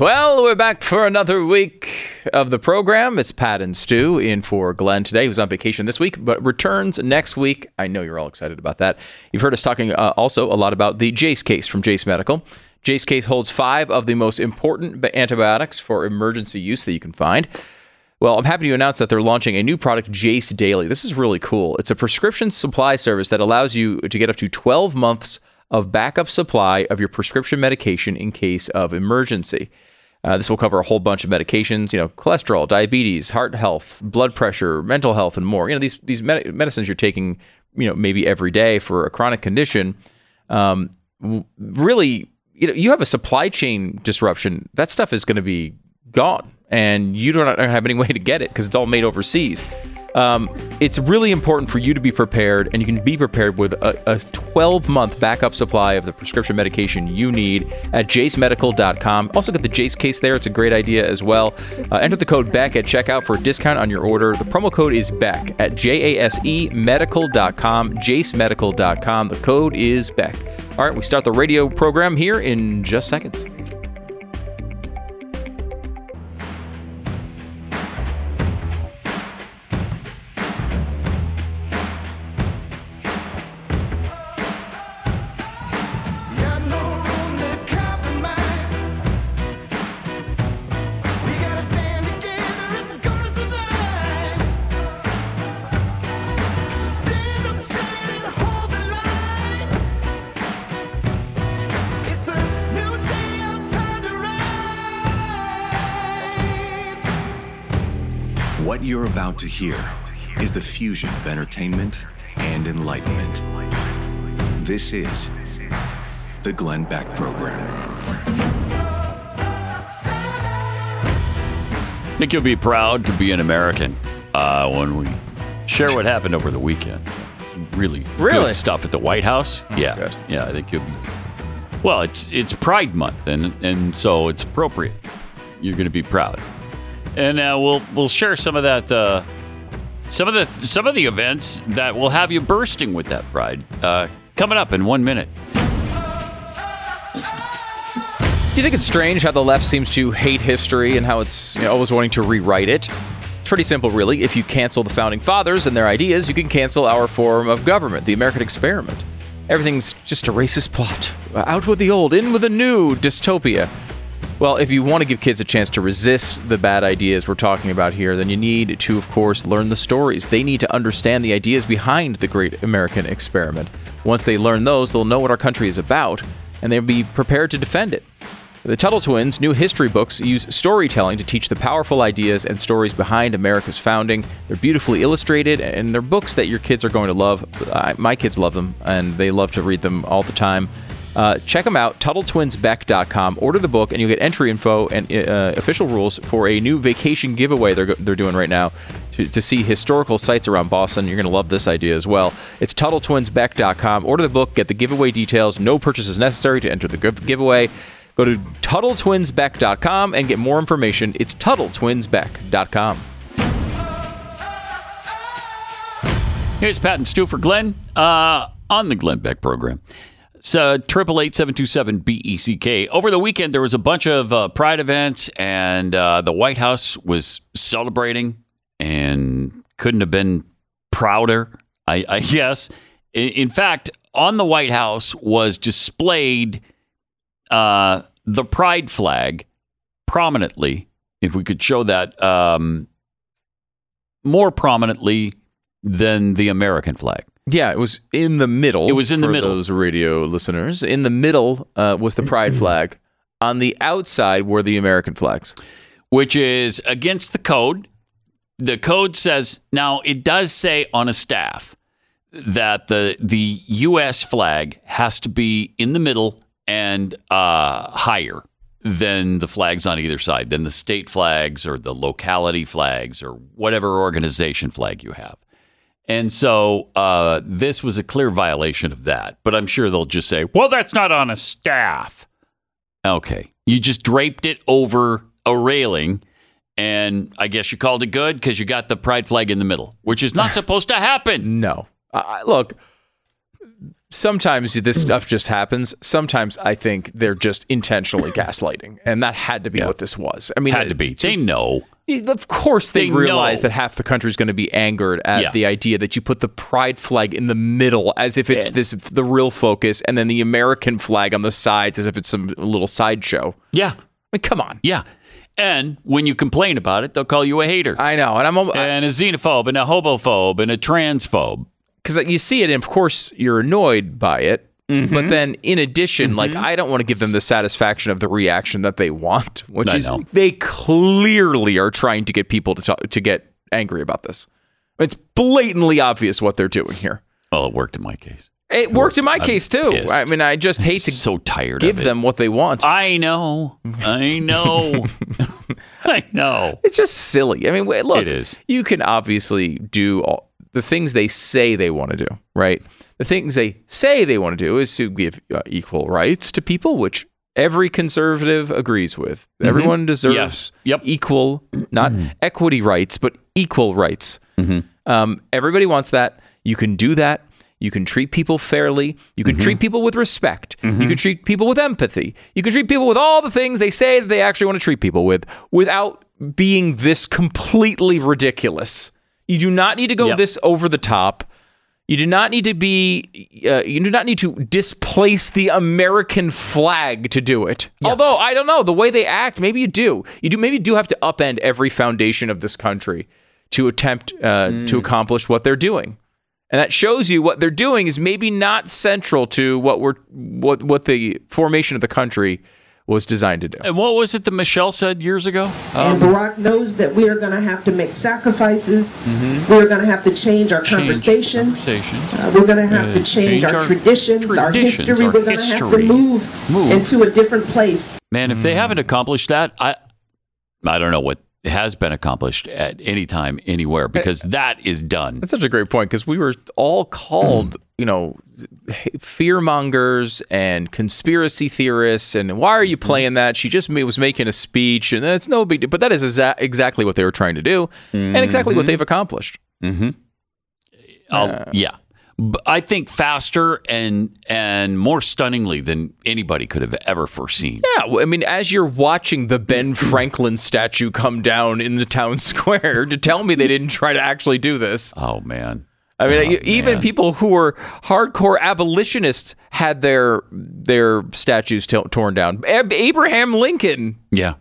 Well, we're back for another week of the program. It's Pat and Stu in for Glenn today, who's on vacation this week, but returns next week. I know you're all excited about that. You've heard us talking uh, also a lot about the Jase case from Jase Medical. Jase case holds five of the most important antibiotics for emergency use that you can find. Well, I'm happy to announce that they're launching a new product, Jase Daily. This is really cool. It's a prescription supply service that allows you to get up to 12 months of backup supply of your prescription medication in case of emergency. Uh, this will cover a whole bunch of medications, you know, cholesterol, diabetes, heart health, blood pressure, mental health, and more. You know, these these med- medicines you're taking, you know, maybe every day for a chronic condition. Um, really, you know, you have a supply chain disruption. That stuff is going to be gone, and you don't have any way to get it because it's all made overseas. Um, it's really important for you to be prepared, and you can be prepared with a 12 month backup supply of the prescription medication you need at jasemedical.com. Also, get the Jase case there. It's a great idea as well. Uh, enter the code BECK at checkout for a discount on your order. The promo code is BECK at J A S E medical.com, jasemedical.com. The code is BECK. All right, we start the radio program here in just seconds. About to hear is the fusion of entertainment and enlightenment. This is the Glenn Beck Program. I think you'll be proud to be an American uh, when we share what happened over the weekend. Really, Really? good stuff at the White House. yeah, good. yeah. I think you'll be. Well, it's it's Pride Month, and and so it's appropriate. You're going to be proud, and uh, we'll we'll share some of that. Uh, some of the some of the events that will have you bursting with that pride uh, coming up in one minute. Do you think it's strange how the left seems to hate history and how it's you know, always wanting to rewrite it? It's pretty simple, really. If you cancel the founding fathers and their ideas, you can cancel our form of government, the American experiment. Everything's just a racist plot. Out with the old, in with the new dystopia. Well, if you want to give kids a chance to resist the bad ideas we're talking about here, then you need to, of course, learn the stories. They need to understand the ideas behind the great American experiment. Once they learn those, they'll know what our country is about, and they'll be prepared to defend it. The Tuttle Twins' new history books use storytelling to teach the powerful ideas and stories behind America's founding. They're beautifully illustrated, and they're books that your kids are going to love. I, my kids love them, and they love to read them all the time. Uh, check them out, TuttleTwinsBeck.com. Order the book, and you'll get entry info and uh, official rules for a new vacation giveaway they're, they're doing right now to, to see historical sites around Boston. You're going to love this idea as well. It's TuttleTwinsBeck.com. Order the book, get the giveaway details. No purchase is necessary to enter the giveaway. Go to TuttleTwinsBeck.com and get more information. It's TuttleTwinsBeck.com. Here's Pat and Stu for Glenn uh, on the Glenn Beck program. So triple eight seven two seven B E C K. Over the weekend, there was a bunch of uh, Pride events, and uh, the White House was celebrating, and couldn't have been prouder. I, I guess. In, in fact, on the White House was displayed uh, the Pride flag prominently. If we could show that um, more prominently than the American flag. Yeah, it was in the middle. It was in the for middle. Those radio listeners. In the middle uh, was the pride flag. On the outside were the American flags. which is against the code. The code says now it does say on a staff that the the U.S. flag has to be in the middle and uh, higher than the flags on either side, than the state flags or the locality flags or whatever organization flag you have. And so uh, this was a clear violation of that. But I'm sure they'll just say, well, that's not on a staff. Okay. You just draped it over a railing. And I guess you called it good because you got the pride flag in the middle, which is not supposed to happen. No. Uh, look, sometimes this stuff just happens. Sometimes I think they're just intentionally gaslighting, and that had to be what this was. I mean, Had to be. They know. Of course, they, They realize know. that half the country is going to be angered at Yeah. the idea that you put the pride flag in the middle as if it's this the real focus, and then the American flag on the sides as if it's some little sideshow. Yeah. I mean, come on. Yeah. And when you complain about it, they'll call you a hater. I know, and I'm almo- and a xenophobe and a homophobe and a transphobe. because uh, you see it, and of course you're annoyed by it. Mm-hmm. But then, in addition, like I don't want to give them the satisfaction of the reaction that they want, which I is know. they clearly are trying to get people to talk, to get angry about this. It's blatantly obvious what they're doing here. Well, it worked in my case. It worked in my I'm case too. pissed. I mean, I just hate to so tired give of it. them what they want. I know. I know. I know. It's just silly. I mean, look, It is. you can obviously do all the things they say they want to do, right? The things they say they want to do is to give uh, equal rights to people, which every conservative agrees with. Mm-hmm. Everyone deserves Yes. Yep. equal, not mm-hmm. equity rights, but equal rights. Mm-hmm. Um, everybody wants that. You can do that. You can treat people fairly. You can treat people with respect. You can treat people with empathy. You can treat people with all the things they say that they actually want to treat people with without being this completely ridiculous. You do not need to go Yep. this over the top. You do not need to be. Uh, you do not need to displace the American flag to do it. Although I don't know the way they act. Maybe you do. You do. Maybe you do have to upend every foundation of this country to attempt uh, to accomplish what they're doing, and that shows you what they're doing is maybe not central to what we're what what the formation of the country was designed to do. And what was it that Michelle said years ago? and Barack knows that we are going to have to make sacrifices. We're going to have to change our conversation. Conversation. Uh, we're going to have Uh, to change, change our, our traditions, our history. our we're going to have to move, Move. into a different place. Man, if they haven't accomplished that, I I don't know what has been accomplished at any time anywhere because eh, that is done. That's such a great point because we were all called, mm. you know, fear mongers and conspiracy theorists. And why are you mm-hmm. playing that? She just was making a speech, and that's no big deal. But that is exa- exactly what they were trying to do, and exactly what mm-hmm. they've accomplished. Mm-hmm. Uh, I'll, yeah. I think faster and and more stunningly than anybody could have ever foreseen. Yeah, well, I mean, as you're watching the Ben Franklin statue come down in the town square, to tell me they didn't try to actually do this. Oh man. I mean, Oh, even man. people who were hardcore abolitionists had their their statues t- torn down. Ab- Abraham Lincoln, Yeah.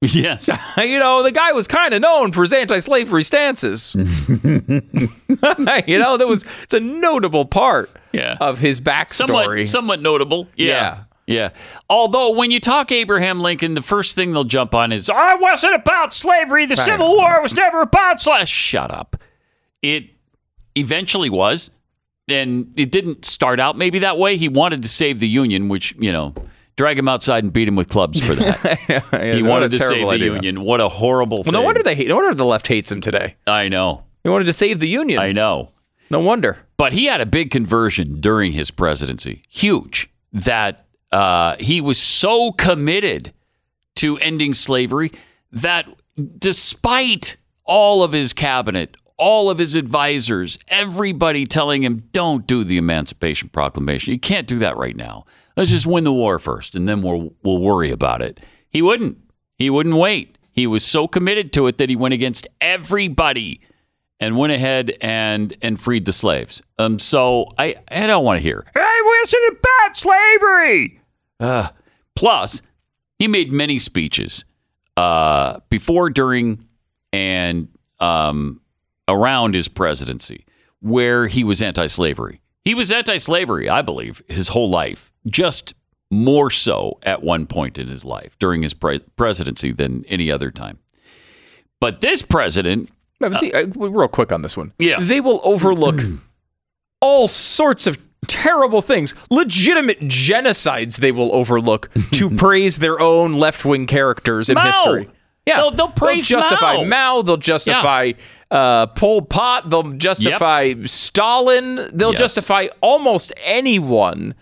Yes. you know, the guy was kind of known for his anti-slavery stances. you know, that was it's a notable part Yeah. of his backstory. somewhat somewhat notable. Yeah. Yeah. Yeah. Although when you talk Abraham Lincoln, the first thing they'll jump on is, "I wasn't about slavery. The Civil War was never about slavery." Shut up. It eventually was, and it didn't start out maybe that way. He wanted to save the Union, which you know, drag him outside and beat him with clubs for that. Yeah, he wanted to save the idea. Union. What a horrible Well, thing. no wonder they hate. No wonder the left hates him today. I know. He wanted to save the Union. I know. no wonder. But he had a big conversion during his presidency, huge, that uh, he was so committed to ending slavery that despite all of his cabinet, all of his advisors, everybody telling him, don't do the Emancipation Proclamation. You can't do that right now. Let's just win the war first and then we'll, we'll worry about it. He wouldn't. He wouldn't wait. He was so committed to it that he went against everybody and went ahead and and freed the slaves. Um, so I I don't want to hear. Hey, wasn't about slavery. Uh, plus, he made many speeches uh, before, during, and um, around his presidency where he was anti-slavery. He was anti-slavery, I believe, his whole life. Just more so at one point in his life during his pre- presidency than any other time. But this president No, but the- uh, real quick on this one. Yeah. They will overlook all sorts of terrible things, legitimate genocides they will overlook to praise their own left wing characters in history. Yeah, They'll- they'll praise justify Mao. Mao. They'll justify uh, Pol Pot. They'll justify Stalin. They'll Yes. justify almost anyone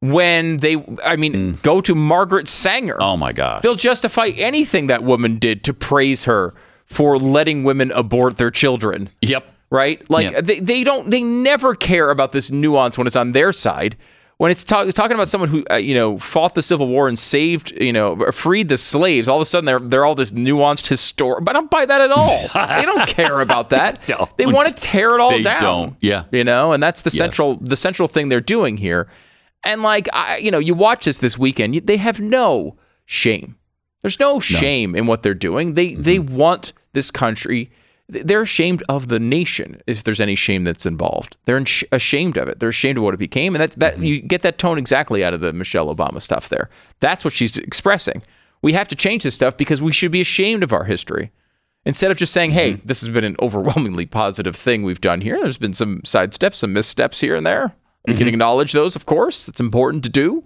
when they. I mean, go to Margaret Sanger. Oh my gosh. They'll justify anything that woman did to praise her for letting women abort their children Yep. right? Like Yeah. they, they don't they never care about this nuance when it's on their side. When it's talk, talking about someone who uh, you know fought the Civil War and saved you know freed the slaves, all of a sudden they're they're all this nuanced historic. But I don't buy that at all. they don't care about that. Don't. They want to tear it all They down. don't. Yeah. you know, and that's the central the central thing they're doing here. And like I, you know, you watch this this weekend, they have no shame. There's no shame in what they're doing. They Mm-hmm. they want this country. They're ashamed of the nation. If there's any shame that's involved, they're ashamed of it. They're ashamed of what it became, and that's that. Mm-hmm. You get that tone exactly out of the Michelle Obama stuff. There, that's what she's expressing. We have to change this stuff because we should be ashamed of our history instead of just saying, "Hey, Mm-hmm. this has been an overwhelmingly positive thing we've done here." There's been some sidesteps, some missteps here and there. We Mm-hmm. can acknowledge those, of course. It's important to do,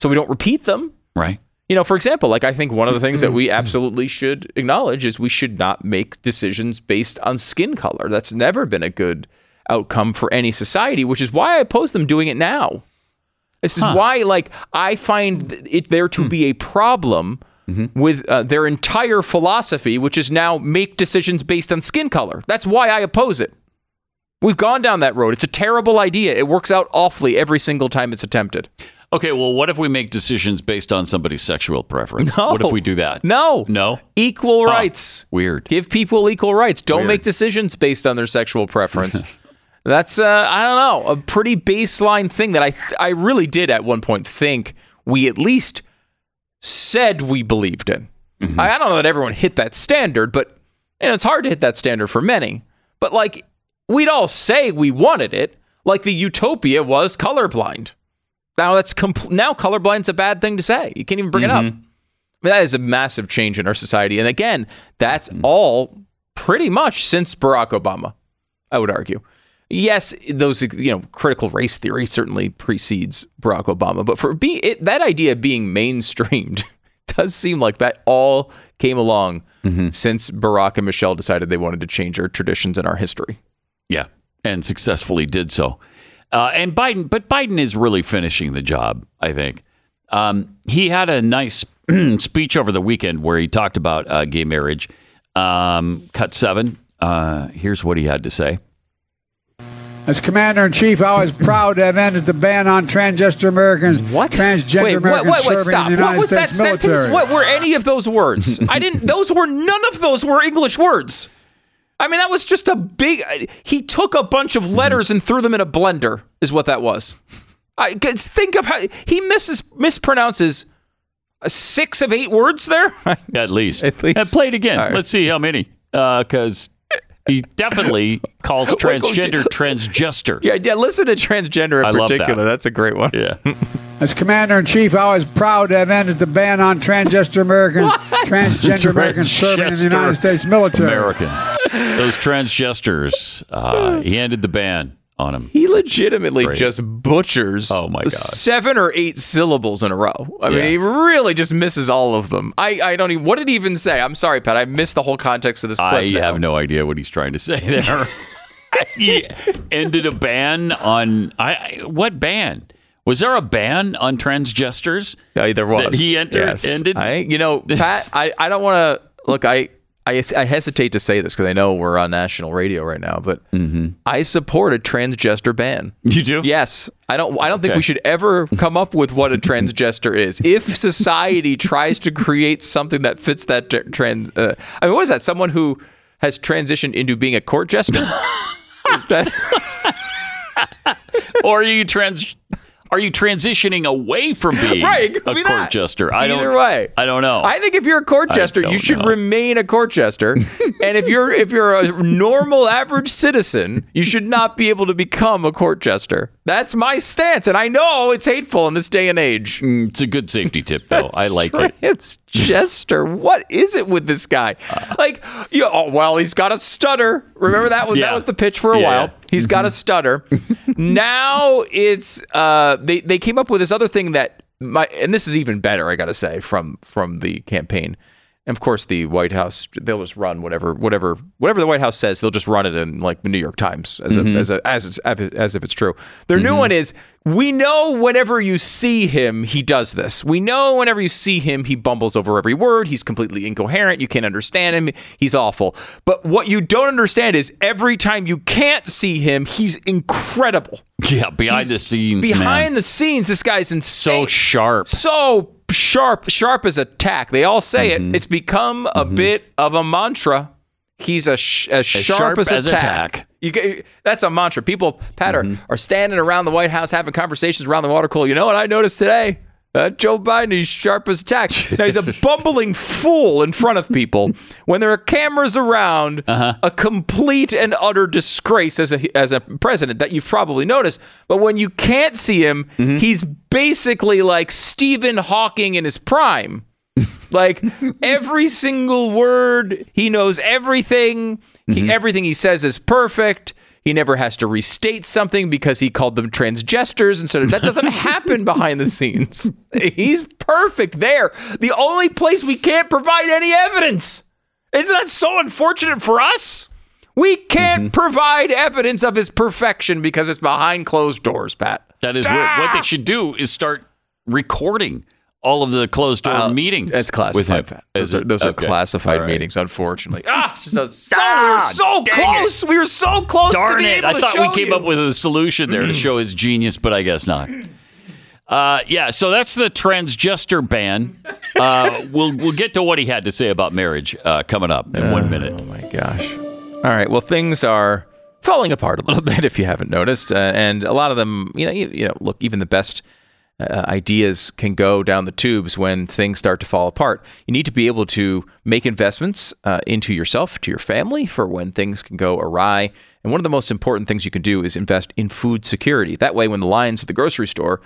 so we don't repeat them Right. You know, for example, like I think one of the things that we absolutely should acknowledge is we should not make decisions based on skin color. That's never been a good outcome for any society, which is why I oppose them doing it now. This is why, like, I find it there to be a problem with uh, their entire philosophy, which is now make decisions based on skin color. That's why I oppose it. We've gone down that road. It's a terrible idea. It works out awfully every single time it's attempted. Okay, well, what if we make decisions based on somebody's sexual preference? No. What if we do that? No. No? Equal rights. Weird. Give people equal rights. Don't Weird. make decisions based on their sexual preference. That's uh, I don't know a pretty baseline thing that I th- I really did at one point think we at least said we believed in. I, I don't know that everyone hit that standard, but you know it's hard to hit that standard for many. But like we'd all say we wanted it, like the utopia was colorblind. Now that's compl- now colorblind's a bad thing to say. You can't even bring it up. Mm-hmm. I mean, that is a massive change in our society. And again, that's mm-hmm. all pretty much since Barack Obama, I would argue. Yes, those you know critical race theory certainly precedes Barack Obama, but for be it, that idea being mainstreamed does seem like that all came along mm-hmm. since Barack and Michelle decided they wanted to change our traditions and our history. Yeah, and successfully did so. Uh, and Biden, but Biden is really finishing the job. I think um, he had a nice speech over the weekend where he talked about uh, gay marriage. Um, cut seven. Uh, here's what he had to say. As Commander in Chief, I was proud to have ended the ban on transgender Americans, What? transgender Wait, Americans what, what, what, serving stop. in the What United was that States sentence? What were any of those words? I didn't, those were, none of those were English words. I mean, that was just a big, he took a bunch of letters and threw them in a blender, is what that was. I think of how he misses, mispronounces six of eight words there. At least. At least. Uh, play it again. All right. Let's see how many. Because he definitely calls Wait, transgender transgester. yeah, yeah, listen to transgender in I love that. particular. That's a great one. Yeah. As Commander in Chief, I was proud to have ended the ban on transgender Americans, transgender Americans serving in the United States military. Americans. Those transgesters. Uh, he ended the ban on them. He legitimately Great. just butchers Oh, my God. seven or eight syllables in a row. I mean, he really just misses all of them. I, I don't even, what did he even say? I'm sorry, Pat. I missed the whole context of this clip. I now. have no idea what he's trying to say there. he ended a ban on I, what ban? Was there a ban on transgesters? Yeah, there was. He entered- Yes. ended? I, you know, Pat, I, I don't want to, look, I, I, I hesitate to say this because I know we're on national radio right now, but Mm-hmm. I support a transgender ban. You do? Yes, I don't. I don't think we should ever come up with what a transgender is. If society tries to create something that fits that tr- trans, uh, I mean, what is that? Someone who has transitioned into being a court jester. That- Or are you trans are you transitioning away from being Right, a be court that. jester? I Either don't way. I don't know. I think if you're a court jester, you should know. remain a court jester. and if you're if you're a normal average citizen, you should not be able to become a court jester. That's my stance, and I know it's hateful in this day and age. Mm, it's a good safety tip though. I like it. Jester, What is it with this guy? Like, you oh, well, he's got a stutter. Remember that was Yeah. that was the pitch for a Yeah, while. He's got a stutter. Now it's uh, they they came up with this other thing that my and this is even better. I got to say from from the campaign. And of course, the White House they'll just run whatever whatever whatever the White House says. They'll just run it in like the New York Times as a, mm-hmm. as a, as as if it's true. Their new mm-hmm. one is we know whenever you see him, he does this. We know whenever you see him, he bumbles over every word. He's completely incoherent. You can't understand him. He's awful. But what you don't understand is every time you can't see him, he's incredible. Yeah, behind the scenes, Behind man. the scenes, this guy's insane. so sharp. so sharp, sharp as a tack. They all say it. Mm-hmm. It's become a mm-hmm. bit of a mantra. He's a sh- as, sharp, sharp as, as a tack. tack. You get, that's a mantra. People, Pat, are, mm-hmm. are standing around the White House having conversations around the water cooler. You know what I noticed today? Uh, Joe Biden, is sharp as tack. Now, he's a bumbling fool in front of people. When there are cameras around, uh-huh. a complete and utter disgrace as a, as a president that you've probably noticed. But when you can't see him, mm-hmm. he's basically like Stephen Hawking in his prime. Like every single word, he knows everything. He, mm-hmm. everything he says is perfect. He never has to restate something because he called them transgesters instead of that doesn't happen behind the scenes. He's perfect there. The only place we can't provide any evidence. Isn't that so unfortunate for us? We can't mm-hmm. provide evidence of his perfection because it's behind closed doors, Pat. That is ah! weird. What they should do is start recording all of the closed door Uh, meetings. It's classified. with him. Those, are, those are Okay. classified right. meetings, unfortunately. Ah, so, so, Ah, we were so close. We were so close. to Darn it! I thought we came you. up with a solution there to show his genius, but I guess not. Uh, yeah, so that's the transgender ban. Uh, we'll we'll get to what he had to say about marriage uh, coming up in one minute. Oh my gosh. All right. Well, things are falling apart a little bit if you haven't noticed, uh, and a lot of them, you know, you, you know, look, even the best uh, ideas can go down the tubes when things start to fall apart. You need to be able to make investments uh, into yourself, to your family, for when things can go awry. And one of the most important things you can do is invest in food security. That way, when the lines at the grocery store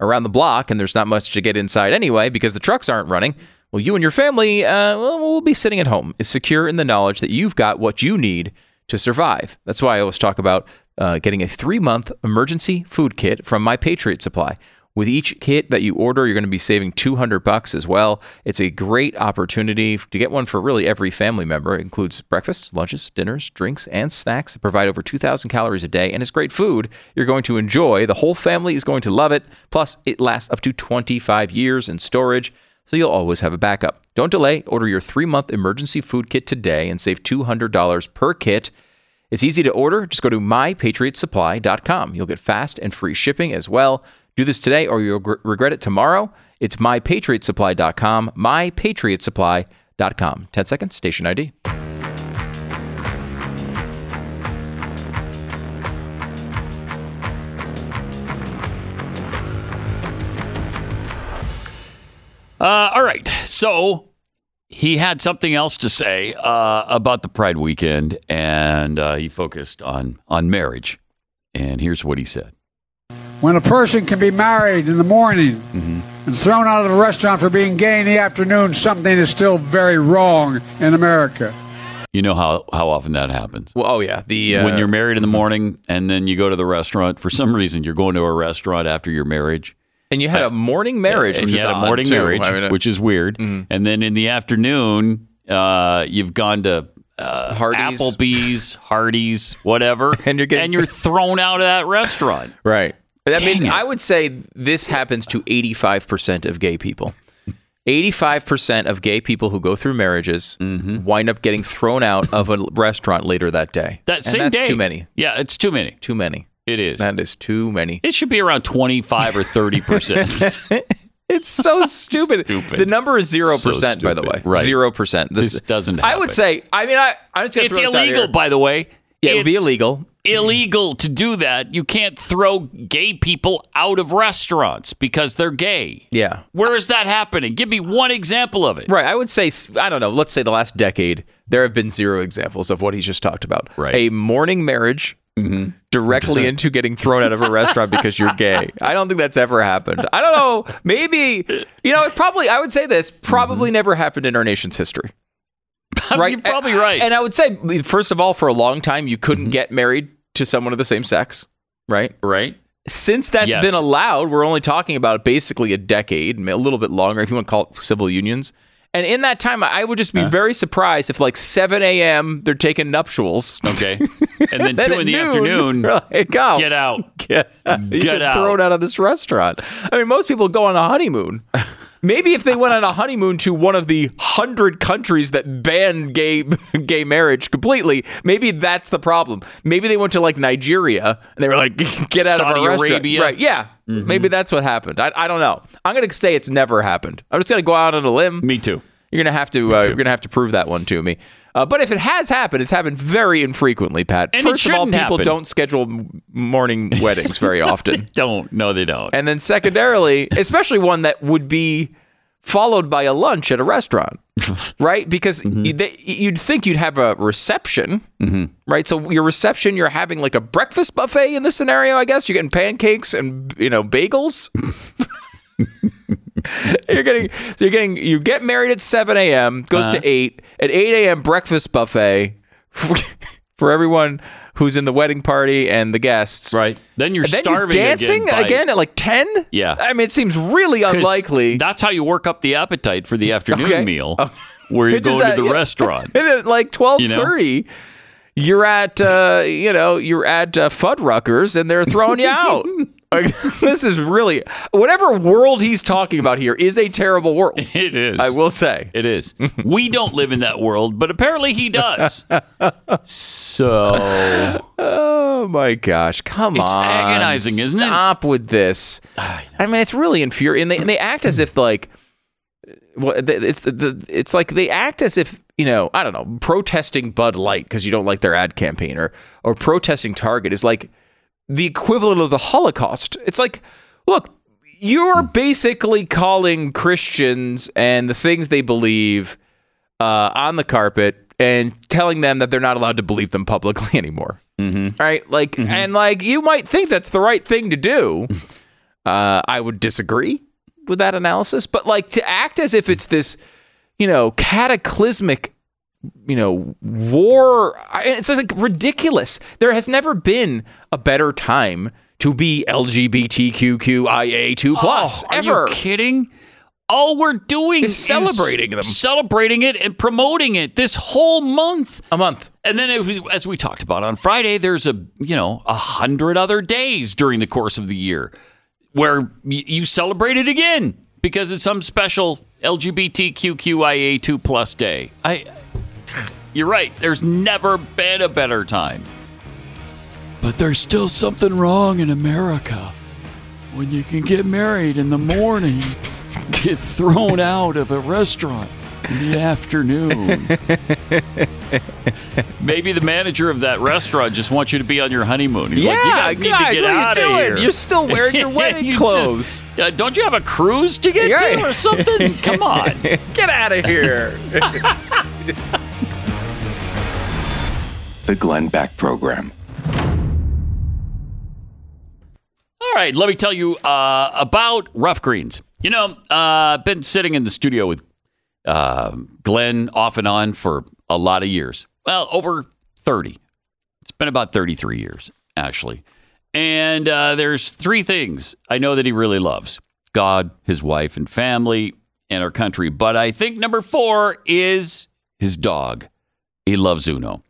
around the block and there's not much to get inside anyway because the trucks aren't running, well, you and your family uh, will be sitting at home, is secure in the knowledge that you've got what you need to survive. That's why I always talk about uh, getting a three month emergency food kit from My Patriot Supply. With each kit that you order, you're going to be saving 200 bucks as well. It's a great opportunity to get one for really every family member. It includes breakfasts, lunches, dinners, drinks, and snacks that provide over 2,000 calories a day, and it's great food you're going to enjoy. The whole family is going to love it. Plus, it lasts up to 25 years in storage, so you'll always have a backup. Don't delay. Order your three month emergency food kit today and save $200 per kit. It's easy to order. Just go to mypatriotsupply.com. You'll get fast and free shipping as well. Do this today or you'll gr- regret it tomorrow. It's mypatriotsupply.com. Mypatriotsupply.com. 10 seconds, station ID. Uh, all right, so he had something else to say uh, about the Pride weekend, and uh, he focused on on marriage. And here's what he said. When a person can be married in the morning and thrown out of the restaurant for being gay in the afternoon, something is still very wrong in America. You know how how often that happens. Well, oh, yeah. The uh, when you're married in the morning and then you go to the restaurant for some reason you're going to a restaurant after your marriage And you had a morning marriage, and which you is had a odd, morning too. marriage I mean, uh, which is weird and then in the afternoon uh, you've gone to uh, Hardee's. Applebee's, Hardee's, whatever, And you're getting- and you're thrown out of that restaurant. Right. I Dang mean, it. I would say this happens to 85% of gay people. 85% of gay people who go through marriages Mm-hmm. wind up getting thrown out of a restaurant later that day. That And same that's day, too many. Yeah, it's too many. Too many. It is. That is too many. it should be around twenty five or thirty percent. It's so stupid. Stupid. The number is 0%, So by the way. Right. 0%. This doesn't I would say, I mean, I, I'm just to It's this illegal, by the way. Yeah, it would be illegal. Illegal to do that. You can't throw gay people out of restaurants because they're gay. Yeah. Where is that happening? Give me one example of it. Right. I would say, I don't know, let's say the last decade, there have been zero examples of what he's just talked about. Right. A morning marriage mm-hmm. directly into getting thrown out of a restaurant because you're gay. I don't think that's ever happened. I don't know. Maybe, you know, it probably, I would say this, probably mm-hmm. never happened in our nation's history. Right. You're probably right. And I would say, first of all, for a long time, you couldn't mm-hmm. get married to someone of the same sex. right? Right. Since that's Yes. been allowed, we're only talking about basically a decade, a little bit longer if you want to call it civil unions. And in that time, I would just be uh. very surprised if, like 7 a.m., they're taking nuptials. Okay. And then Then two in the noon, afternoon, like, oh, get out. Get, Get get thrown out of this restaurant. I mean, most people go on a honeymoon. Maybe if they went on a honeymoon to one of the hundred countries that ban gay gay marriage completely, maybe that's the problem. Maybe they went to like Nigeria and they were like, "Get out Saudi of our restaurant." Arabia. right? Yeah, maybe that's what happened. I, I don't know. I'm gonna say it's never happened. I'm just gonna go out on a limb. Me too. You're gonna have to. Uh, you're gonna have to prove that one to me. Uh, but if it has happened, it's happened very infrequently, Pat. And First of all, people happen. don't schedule morning weddings very often. Don't. No, they don't. And then secondarily, especially one that would be followed by a lunch at a restaurant, right? Because Mm-hmm. they, you'd think you'd have a reception, right? So your reception, you're having like a breakfast buffet in this scenario, I guess. You're getting pancakes and you know bagels. you're getting so you're getting you get married at 7 a.m. goes Uh-huh. to 8 at 8 a.m. breakfast buffet for everyone who's in the wedding party and the guests. right. Then you're then starving you're dancing again, again, at like 10? Yeah. I mean, it seems really unlikely. That's how you work up the appetite for the afternoon Okay. meal, where you go to the yeah. restaurant. and at like 12:30, you're at uh, you know, you're at uh, Fuddruckers and they're throwing you out. Like, this is really whatever world he's talking about here is a terrible world. It is. I will say. It is. we don't live in that world, but apparently he does. So Oh my gosh, come It's on. It's agonizing, isn't it? Stop with this. I mean, it's really infuriating. And they, and they act as if like well, it's the, the it's like they act as if you know I don't know protesting Bud Light because you don't like their ad campaign or or protesting Target is like the equivalent of the Holocaust. It's like look. You're basically calling Christians and the things they believe uh, on the carpet and telling them that they're not allowed to believe them publicly anymore. Mm-hmm. Right? Like, and like you might think that's the right thing to do. Uh, I would disagree with that analysis, but like to act as if it's this, you know, cataclysmic, you know, war. It's like ridiculous. There has never been a better time to be LGBTQIA two oh, plus Oh, are ever. you kidding? All we're doing Is celebrating them. celebrating it, and promoting it this whole month. a month. And then, as we- as we talked about on Friday, there's a you know a hundred other days during the course of the year where you celebrate it again because it's some special LGBTQIA two plus day. I, you're right. There's never been a better time. But there's still something wrong in America when you can get married in the morning, get thrown out of a restaurant in the afternoon. Maybe the manager of that restaurant just wants you to be on your honeymoon. He's like, you Yeah, guys need to get what are you out of doing? here. You're still wearing your wedding You clothes. just- uh, don't you have a cruise to get Right. to or something? Come on. Get out of here. The Glenn Beck Program. All right, let me tell you uh, about rough greens. You know, uh, I've been sitting in the studio with uh, Glenn off and on for a lot of years. Well, over 30. It's been about 33 years, actually. And uh, there's three things I know that he really loves God, his wife and family, and our country. But I think number four is his dog. He loves Uno.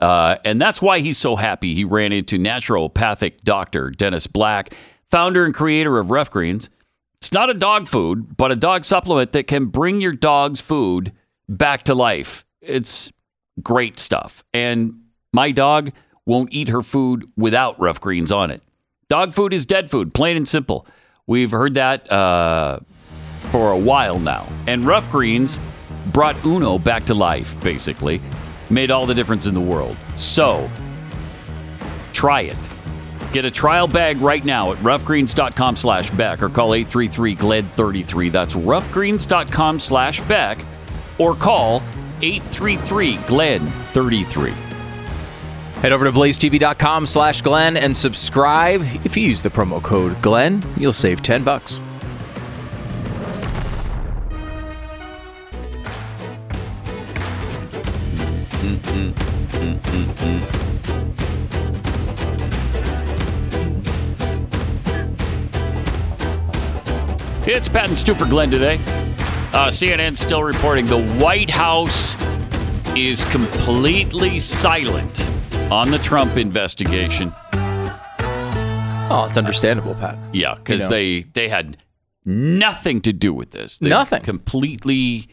Uh, and that's why he's so happy he ran into naturopathic doctor Dennis Black, founder and creator of Rough Greens. It's not a dog food, but a dog supplement that can bring your dog's food back to life. It's great stuff. And my dog won't eat her food without Rough Greens on it. Dog food is dead food, plain and simple. We've heard that uh, for a while now. And Rough Greens brought Uno back to life, basically. Made all the difference in the world. So, try it. Get a trial bag right now at roughgreens.com slash Beck or call 833-GLENN33. That's roughgreens.com slash Beck or call 833-GLENN33. Head over to blazetv.com slash Glenn and subscribe. If you use the promo code Glenn, you'll save 10 bucks. It's Pat and Stu for Glenn today. Uh, CNN still reporting the White House is completely silent on the Trump investigation. Oh, it's understandable, Pat. Yeah, because you know. they they had nothing to do with this. They nothing. Completely,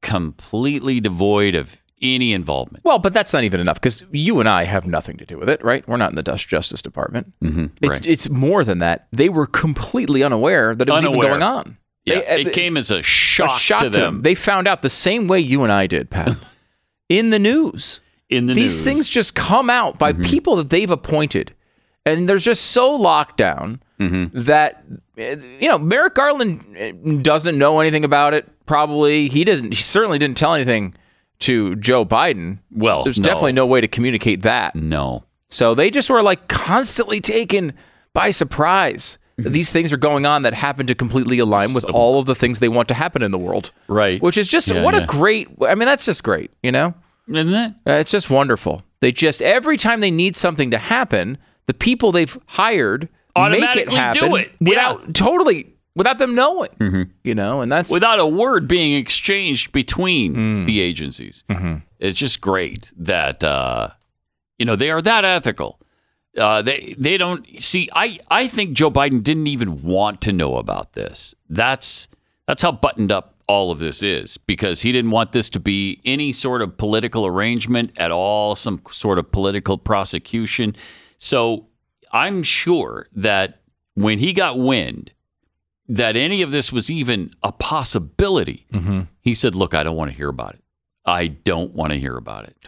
completely devoid of any involvement. Well, but that's not even enough because you and I have nothing to do with it, right? We're not in the Dust Justice Department. Mm-hmm, it's, right. it's more than that. They were completely unaware that it was Unaware. even going on. Yeah, They- it uh, came as a a shock, shock to them They found out the same way you and I did, Pat, in the news. in the These news. Mm-hmm. things just come out by people that they've appointed, and they're just so locked down Mm-hmm. that uh, you know Merrick Garland uh, doesn't know anything about it. Probably he doesn't. He certainly didn't tell anything to Joe Biden. Well, there's no. definitely no way to communicate that. no. So they just were like constantly taken by surprise. That These things are going on that happen to completely align with all of the things they want to happen in the world. Right. Which is just Yeah, what yeah. a great. I mean, that's just great. You know. Isn't it? Uh, It's just wonderful. They just every time they need something to happen, the people they've hired Automatically make it do happen it. Yeah. without totally without them knowing. You know, and that's Without a word being exchanged between Mm. the agencies. Mm-hmm. It's just great that uh, you know they are that ethical. Uh, they they don't see. I I think Joe Biden didn't even want to know about this. That's that's how buttoned up all of this is because he didn't want this to be any sort of political arrangement at all, some sort of political prosecution. So I'm sure that when he got wind that any of this was even a possibility, mm-hmm. he said, "Look, I don't want to hear about it. I don't want to hear about it.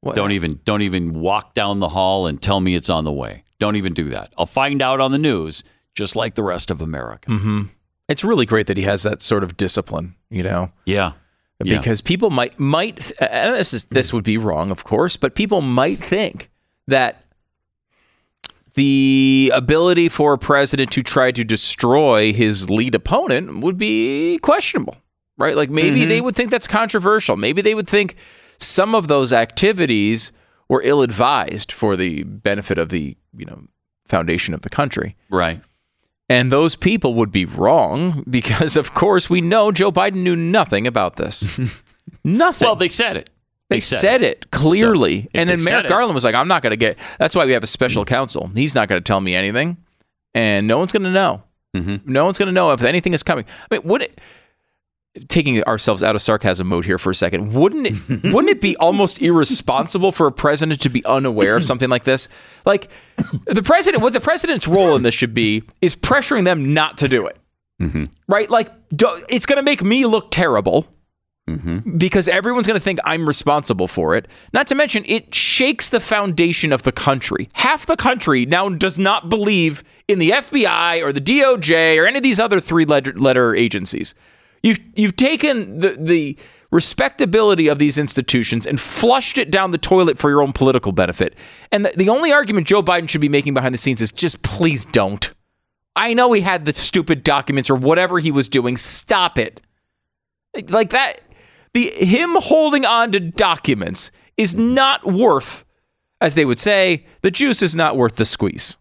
What- Don't even don't even walk down the hall and tell me it's on the way. Don't even do that. I'll find out on the news, just like the rest of America. Mm-hmm. it's really great that he has that sort of discipline. You know. Yeah, yeah. because people might might and this is this mm. would be wrong of course but people might think that the ability for a president to try to destroy his lead opponent would be questionable right like maybe they mm-hmm. would think that's controversial maybe they would think some of those activities were ill-advised for the benefit of the you know foundation of the country right. and those people would be wrong because, of course, we know Joe Biden knew nothing about this. nothing. Well, they said it. They said, it, clearly. So, and then said Merrick it- Garland was like, I'm not going to get. That's why we have a special counsel. He's not going to tell me anything. And no one's going to know. Mm-hmm. No one's going to know if anything is coming. I mean, would it. Taking ourselves out of sarcasm mode here for a second, wouldn't it wouldn't it be almost irresponsible for a president to be unaware of something like this? Like the president, what the president's role in this should be is pressuring them not to do it, Mm-hmm. right? Like it's going to make me look terrible Mm-hmm. because everyone's going to think I'm responsible for it. Not to mention, it shakes the foundation of the country. Half the country now does not believe in the FBI or the DOJ or any of these other three letter, letter agencies. You've you've taken the the respectability of these institutions and flushed it down the toilet for your own political benefit. And the, the only argument Joe Biden should be making behind the scenes is just please don't. I know he had the stupid documents or whatever he was doing. Stop it like that the him holding on to documents is not worth as they would say the juice is not worth the squeeze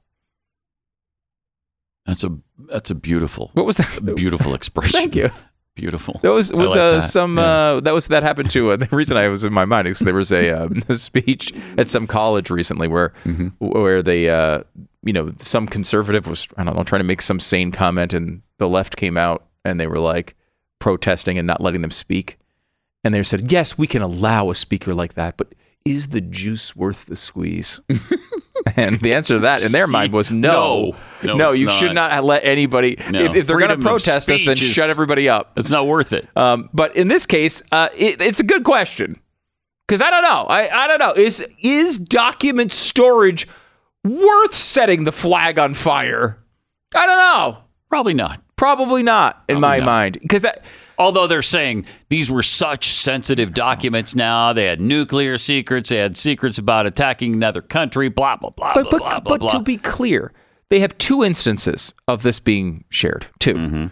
That's a that's a beautiful, what was that beautiful expression. thank you Beautiful. that was was like uh, that. some Yeah. uh, that was that happened to uh, the reason I was in my mind is there was a, um, a speech at some college recently where Mm-hmm. where they uh, you know some conservative was I don't know trying to make some sane comment and the left came out and they were like protesting and not letting them speak and they said yes we can allow a speaker like that but is the juice worth the squeeze and the answer to that in their mind was no No. No, it's you not. should not let anybody No. if, if they're going to protest us then is- shut everybody up It's not worth it. um, but in this case, uh, it, it's a good question because I don't know. I, I don't know. Is is document storage worth setting the flag on fire? I don't know. Probably not. Probably not in my not. mind because that. Although they're saying these were such sensitive documents now, they had nuclear secrets, they had secrets about attacking another country, blah, blah, blah, But blah, but, blah, but blah, to be clear, they have two instances of this being shared. 2 Mm-hmm.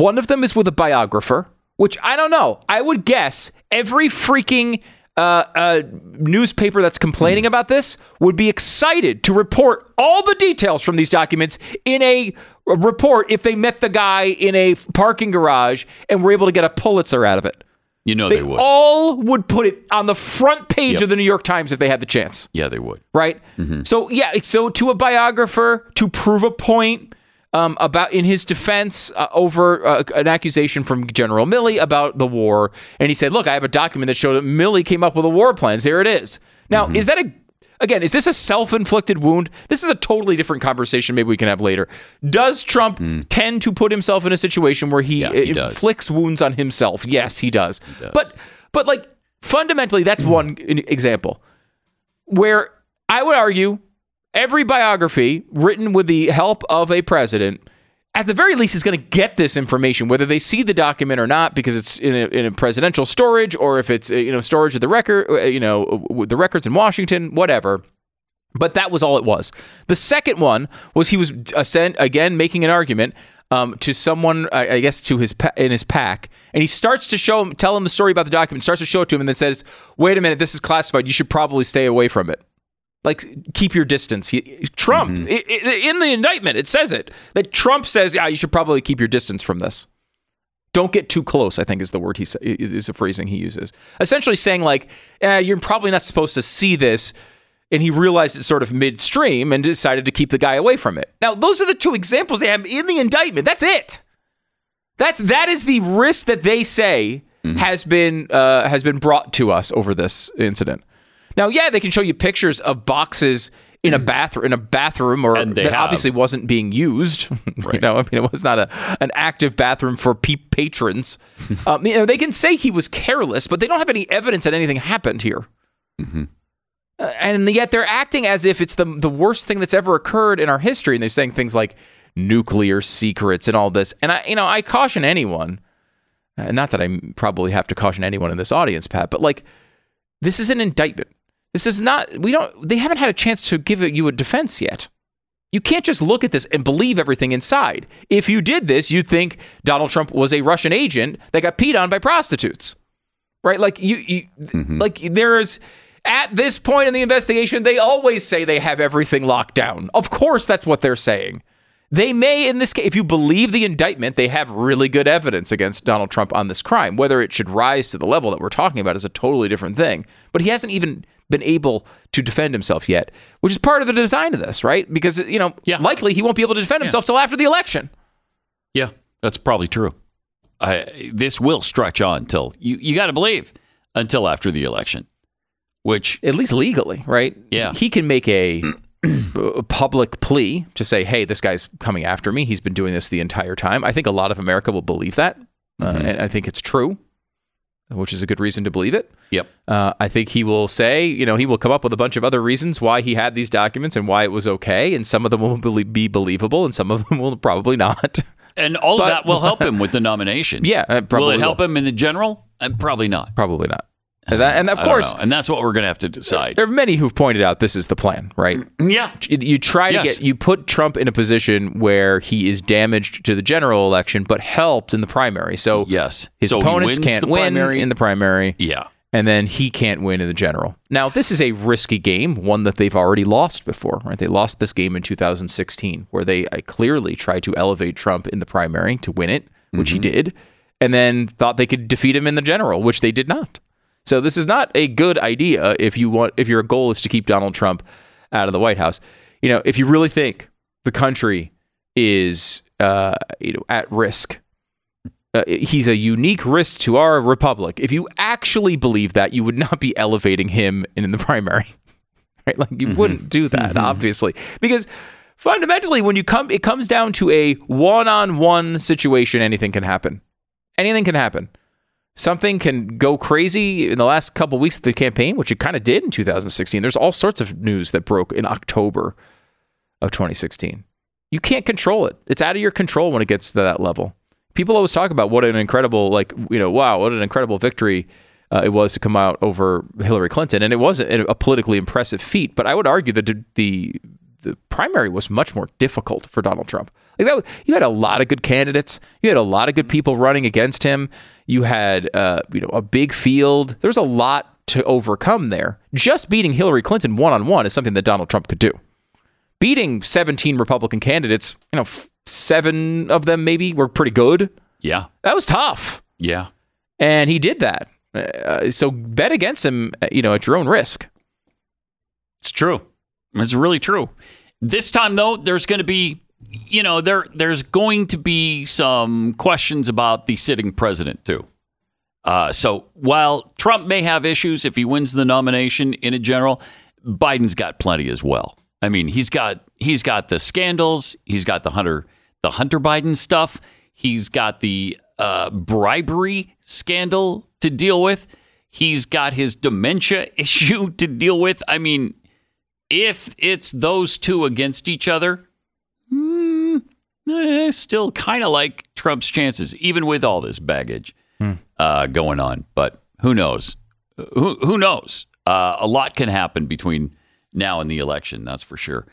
One of them is with a biographer, which I don't know. I would guess every freaking uh, uh, newspaper that's complaining about this would be excited to report all the details from these documents in a, report if they met the guy in a parking garage and were able to get a Pulitzer out of it. You know They, they, would. all would put it on the front page Yep. of the New York Times if they had the chance yeah, they would. right? So yeah, so to a biographer to prove a point um, about in his defense uh, over uh, an accusation from General Milley about the war, and he said, "Look, I have a document that showed that Milley came up with a war plans. Here it is." Now, is that a Again, is this a self-inflicted wound? This is a totally different conversation. Maybe we can have later. Does Trump tend to put himself in a situation where he, Yeah, he uh, does. inflicts wounds on himself? Yes, he does. But but like fundamentally, that's one example where I would argue every biography written with the help of a president, at the very least, is going to get this information, whether they see the document or not, because it's in a, in a presidential storage, or if it's uh, you know storage of the record, uh, you know, the records in Washington, whatever. But that was all it was. The second one was he was ascend, again making an argument um, to someone, I, I guess, to his pa- in his PAC, and he starts to show him, tell him the story about the document, starts to show it to him, and then says, "Wait a minute, this is classified. You should probably stay away from it. Like, keep your distance." He, Trump i- i- in the indictment, it says it that Trump says, "Yeah, you should probably keep your distance from this." Don't get too close. I think is the word he is a phrasing he uses. Essentially saying like, eh, "You're probably not supposed to see this." and he realized it sort of midstream and decided to keep the guy away from it. Now, those are the two examples they have in the indictment. That's it. That's that is the risk that they say has been uh, has been brought to us over this incident. Now, yeah, they can show you pictures of boxes in a bathroom in a bathroom or that have. obviously wasn't being used. you Right. know, I mean, it was not a an active bathroom for pe- patrons. um, you know, they can say he was careless, but they don't have any evidence that anything happened here Uh, and yet they're acting as if it's the the worst thing that's ever occurred in our history and they're saying things like nuclear secrets and all this and i you know i caution anyone and not that i probably have to caution anyone in this audience pat but like this is an indictment this is not we don't they haven't had a chance to give you a defense yet you can't just look at this and believe everything inside if you did this you'd think donald trump was a russian agent that got peed on by prostitutes right? Like you, you mm-hmm. like there's at this point in the investigation, they always say they have everything locked down. Of course, that's what they're saying. They may, in this case, if you believe the indictment, they have really good evidence against Donald Trump on this crime. Whether it should rise to the level that we're talking about is a totally different thing. But he hasn't even been able to defend himself yet, which is part of the design of this, right? Because you know, Yeah. likely he won't be able to defend himself till after the election. Yeah, that's probably true. I, this will stretch on till you, you got to believe until after the election, which at least legally, right? Yeah. He can make a, a public plea to say, "Hey, this guy's coming after me. He's been doing this the entire time." I think a lot of America will believe that, uh, and I think it's true, which is a good reason to believe it. yep, Uh, I think he will say, you know, he will come up with a bunch of other reasons why he had these documents and why it was okay, and some of them will be believable, and some of them will probably not. and all But- of that will help him with the nomination. yeah, uh, probably will it help him in the general? Uh, probably not. Probably not. And, that- and of course, and that's what we're going to have to decide. there are many who've pointed out this is the plan, right? Yeah, you try to Yes. get you put Trump in a position where he is damaged to the general election, but helped in the primary. So yes. his So opponents can't win primary. in the primary, yeah, and then he can't win in the general. Now this is a risky game, one that they've already lost before. Right? They lost this game in 2016, where they uh, clearly tried to elevate Trump in the primary to win it, which he did, and then thought they could defeat him in the general, which they did not. So this is not a good idea if you want if your goal is to keep Donald Trump out of the White House. You know, if you really think the country is uh, you know at risk, uh, he's a unique risk to our republic. If you actually believe that, you would not be elevating him in the primary. Right? Like you wouldn't do that, obviously, because fundamentally, when you come, it comes down to a one-on-one situation. Anything can happen. Anything can happen something can go crazy in the last couple weeks of the campaign, which it kind of did in 2016. There's all sorts of news that broke in October of 2016. You can't control it. It's out of your control when it gets to that level. People always talk about what an incredible, like, you know, wow, what an incredible victory uh, it was to come out over Hillary Clinton. And it was a, a politically impressive feat. But I would argue that the, the, primary was much more difficult for Donald Trump. Like that, you had a lot of good candidates. You had a lot of good people running against him. You had, uh, you know, a big field. There was a lot to overcome there. Just beating Hillary Clinton one on one is something that Donald Trump could do. Beating 17 Republican candidates, you know, f- seven of them maybe were pretty good. Yeah. That was tough. Yeah. And he did that. Uh, so bet against him, uh, you know, at your own risk. It's true. It's really true. This time though, there's going to be you know, there there's going to be some questions about the sitting president too. Uh, so while Trump may have issues if he wins the nomination in a general, Biden's got plenty as well. I mean, he's got he's got the scandals, he's got the Hunter the Hunter Biden stuff, he's got the uh, bribery scandal to deal with, he's got his dementia issue to deal with. I mean, if it's those two against each other, mm, eh, still kind of like Trump's chances, even with all this baggage uh, going on. But who knows? Who, who knows? Uh, a lot can happen between now and the election, that's for sure.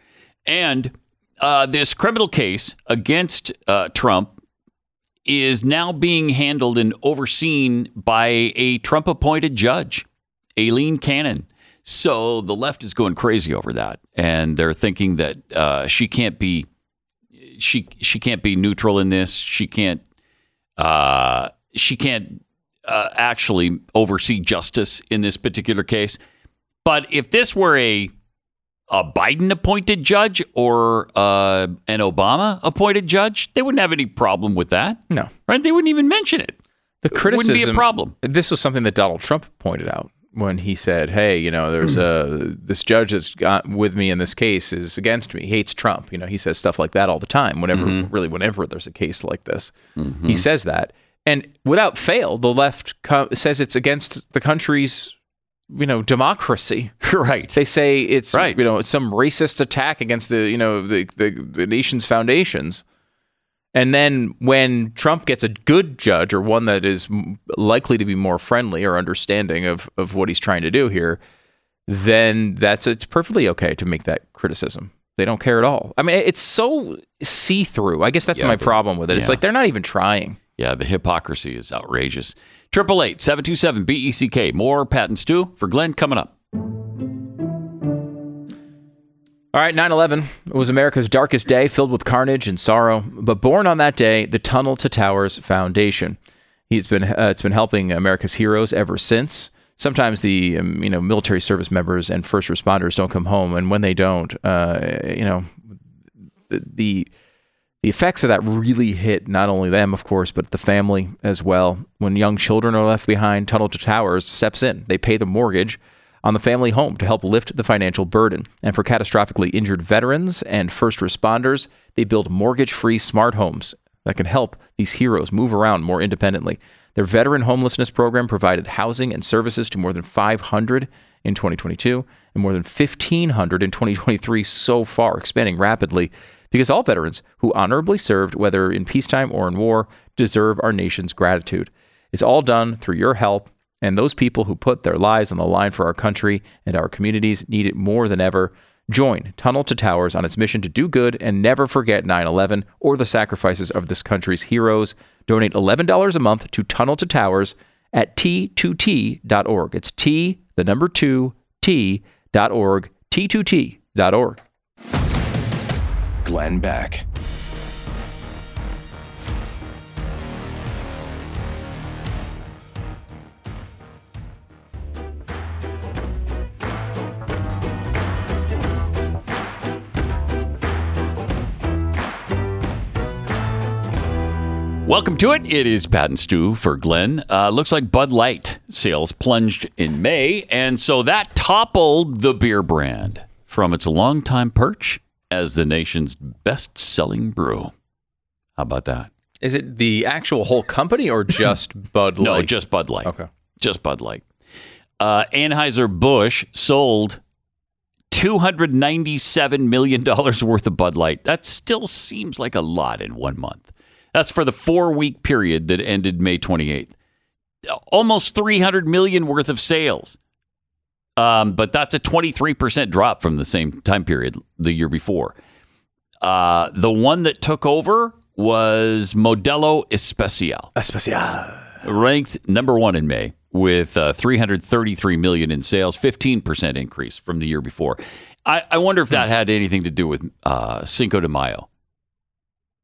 And uh, this criminal case against uh, Trump is now being handled and overseen by a Trump appointed judge, Aileen Cannon. So the left is going crazy over that, and they're thinking that uh, she can't be she she can't be neutral in this. She can't uh, she can't uh, actually oversee justice in this particular case. But if this were a a Biden appointed judge or uh, an Obama appointed judge, they wouldn't have any problem with that. No. Right? They wouldn't even mention it. The criticism wouldn't be a problem. This was something that Donald Trump pointed out when he said, "Hey, you know, there's a this judge that's got with me in this case is against me. He hates Trump." You know, he says stuff like that all the time. Whenever, mm-hmm. really, whenever there's a case like this, he mm-hmm. says that, and without fail, the left co- says it's against the country's, you know, democracy. right. They say it's Right. you know it's some racist attack against the you know the, the the nation's foundations. And then when Trump gets a good judge or one that is likely to be more friendly or understanding of of what he's trying to do here, then that's it's perfectly okay to make that criticism. They don't care at all. I mean, it's so see through. I guess that's Yeah, my problem with it. It's like they're not even trying. Yeah, the hypocrisy is outrageous. Triple eight seven two seven B E C K. More Pat and Stu for Glenn coming up. All right, 9 11 was America's darkest day, filled with carnage and sorrow. But born on that day, the Tunnel to Towers Foundation. He's been, uh, it's been helping America's heroes ever since. Sometimes the um, you know military service members and first responders don't come home, and when they don't, uh, you know, the, the the effects of that really hit not only them, of course, but the family as well. When young children are left behind, Tunnel to Towers steps in. They pay the mortgage on the family home to help lift the financial burden. And for catastrophically injured veterans and first responders, they build mortgage free smart homes that can help these heroes move around more independently. Their veteran homelessness program provided housing and services to more than 500 in 2022 and more than 1,500 in 2023 so far, expanding rapidly because all veterans who honorably served, whether in peacetime or in war, deserve our nation's gratitude. It's all done through your help, and those people who put their lives on the line for our country and our communities need it more than ever. Join Tunnel to Towers on its mission to do good and never forget 9 11 or the sacrifices of this country's heroes. Donate $11 a month to Tunnel to Towers at t2t.org. It's T, the number 2, T.org, T2T.org. Glenn Beck. Welcome to it. It is Pat and Stu for Glenn. Uh, looks like Bud Light sales plunged in May, and so that toppled the beer brand from its longtime perch as the nation's best-selling brew. How about that? Is it the actual whole company or just Bud Light? No, just Bud Light. Okay. Just Bud Light. Uh, Anheuser-Busch sold $297 million worth of Bud Light. That still seems like a lot in one month. That's for the four week period that ended May 28th. Almost 300 million worth of sales. Um, but that's a 23% drop from the same time period the year before. Uh, the one that took over was Modelo Especial Especial. ranked number one in May with uh, 333 million in sales, 15% increase from the year before. I, I wonder if that had anything to do with uh, Cinco de Mayo.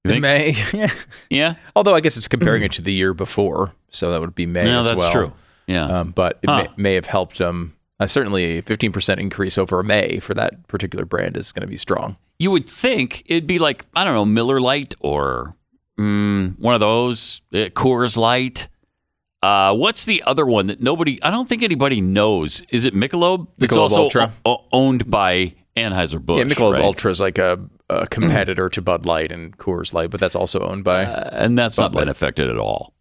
You think? May. Yeah. Yeah, Although I guess it's comparing it to the year before, so that would be May no, as that's well. true. Yeah, Um, but it Huh. may, may have helped them. Uh, certainly, a 15% increase over May for that particular brand is going to be strong. you would think it'd be like I don't know Miller Lite or mm, one of those uh, Coors Light. Uh, what's the other one that nobody? I don't think anybody knows. Is it Michelob? It's also Ultra. o- owned by Anheuser Busch. yeah, Michelob right? Ultra is like a, a competitor to Bud Light and Coors Light, but that's also owned by. Uh, and that's not Bud Light. been affected at all,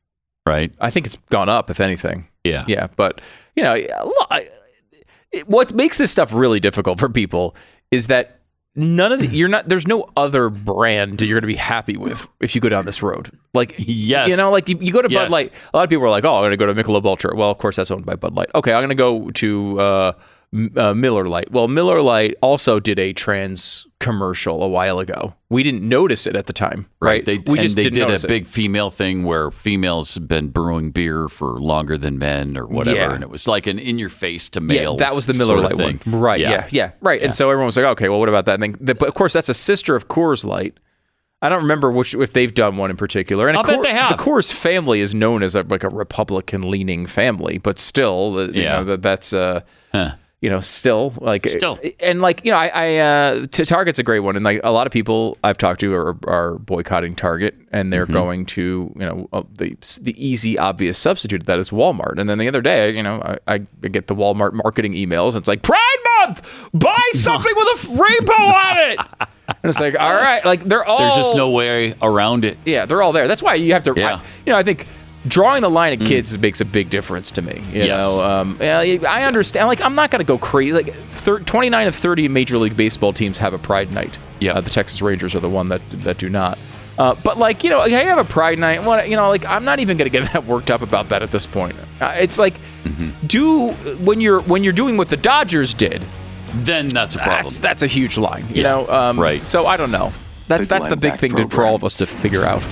right? I think it's gone up, if anything. Yeah, Yeah, but you know, a lo- I- it- what makes this stuff really difficult for people is that none of the, you're not. There's no other brand you're going to be happy with if you go down this road. Like, Yes. you know, like you, you go to Yes. Bud Light. A lot of people are like, "Oh, I'm going to go to Michelob Ultra." Well, of course, that's owned by Bud Light. Okay, I'm going to go to uh, uh, Miller Lite. Well, Miller Lite also did a trans commercial a while ago. We didn't notice it at the time, right? They, we just they did a it. big female thing where females have been brewing beer for longer than men or whatever, Yeah. and it was like an in your face to Yeah, males. that was the Miller Lite thing. one. Right. Yeah. Yeah. right. And so everyone was like, okay, well, what about that? And then, but of course, that's a sister of Coors Light. I don't remember which if they've done one in particular. And I'll of bet course, they have. The Coors family is known as a, like a Republican-leaning family, but still, you Yeah. know, that that's uh, Huh. You know, still like Still. and like you know, I, I uh, t- Target's a great one, and like a lot of people I've talked to are, are boycotting Target, and they're going to you know uh, the the easy, obvious substitute to that is Walmart. And then the other day, you know, I, I get the Walmart marketing emails. And it's like Pride Month, buy something with a rainbow on it, and it's like, all right, like they're all There's just no way around it. yeah, they're all there. That's why you have to. Yeah. I, you know, I think drawing the line at kids makes a big difference to me. You Yes. know, um, yeah, I understand. Like, I'm not going to go crazy. Like, thir- 29 of 30 Major League Baseball teams have a Pride Night. Yeah. uh, the Texas Rangers are the one that that do not. Uh, but like, you know, I have a Pride Night. What you know, like, I'm not even going to get that worked up about that at this point. Uh, it's like, Mm-hmm. do when you're when you're doing what the Dodgers did. Then that's a problem. That's that's a huge line. You Yeah, know, um, right. So I don't know. That's The that's the big Beck thing to, for all of us to figure out.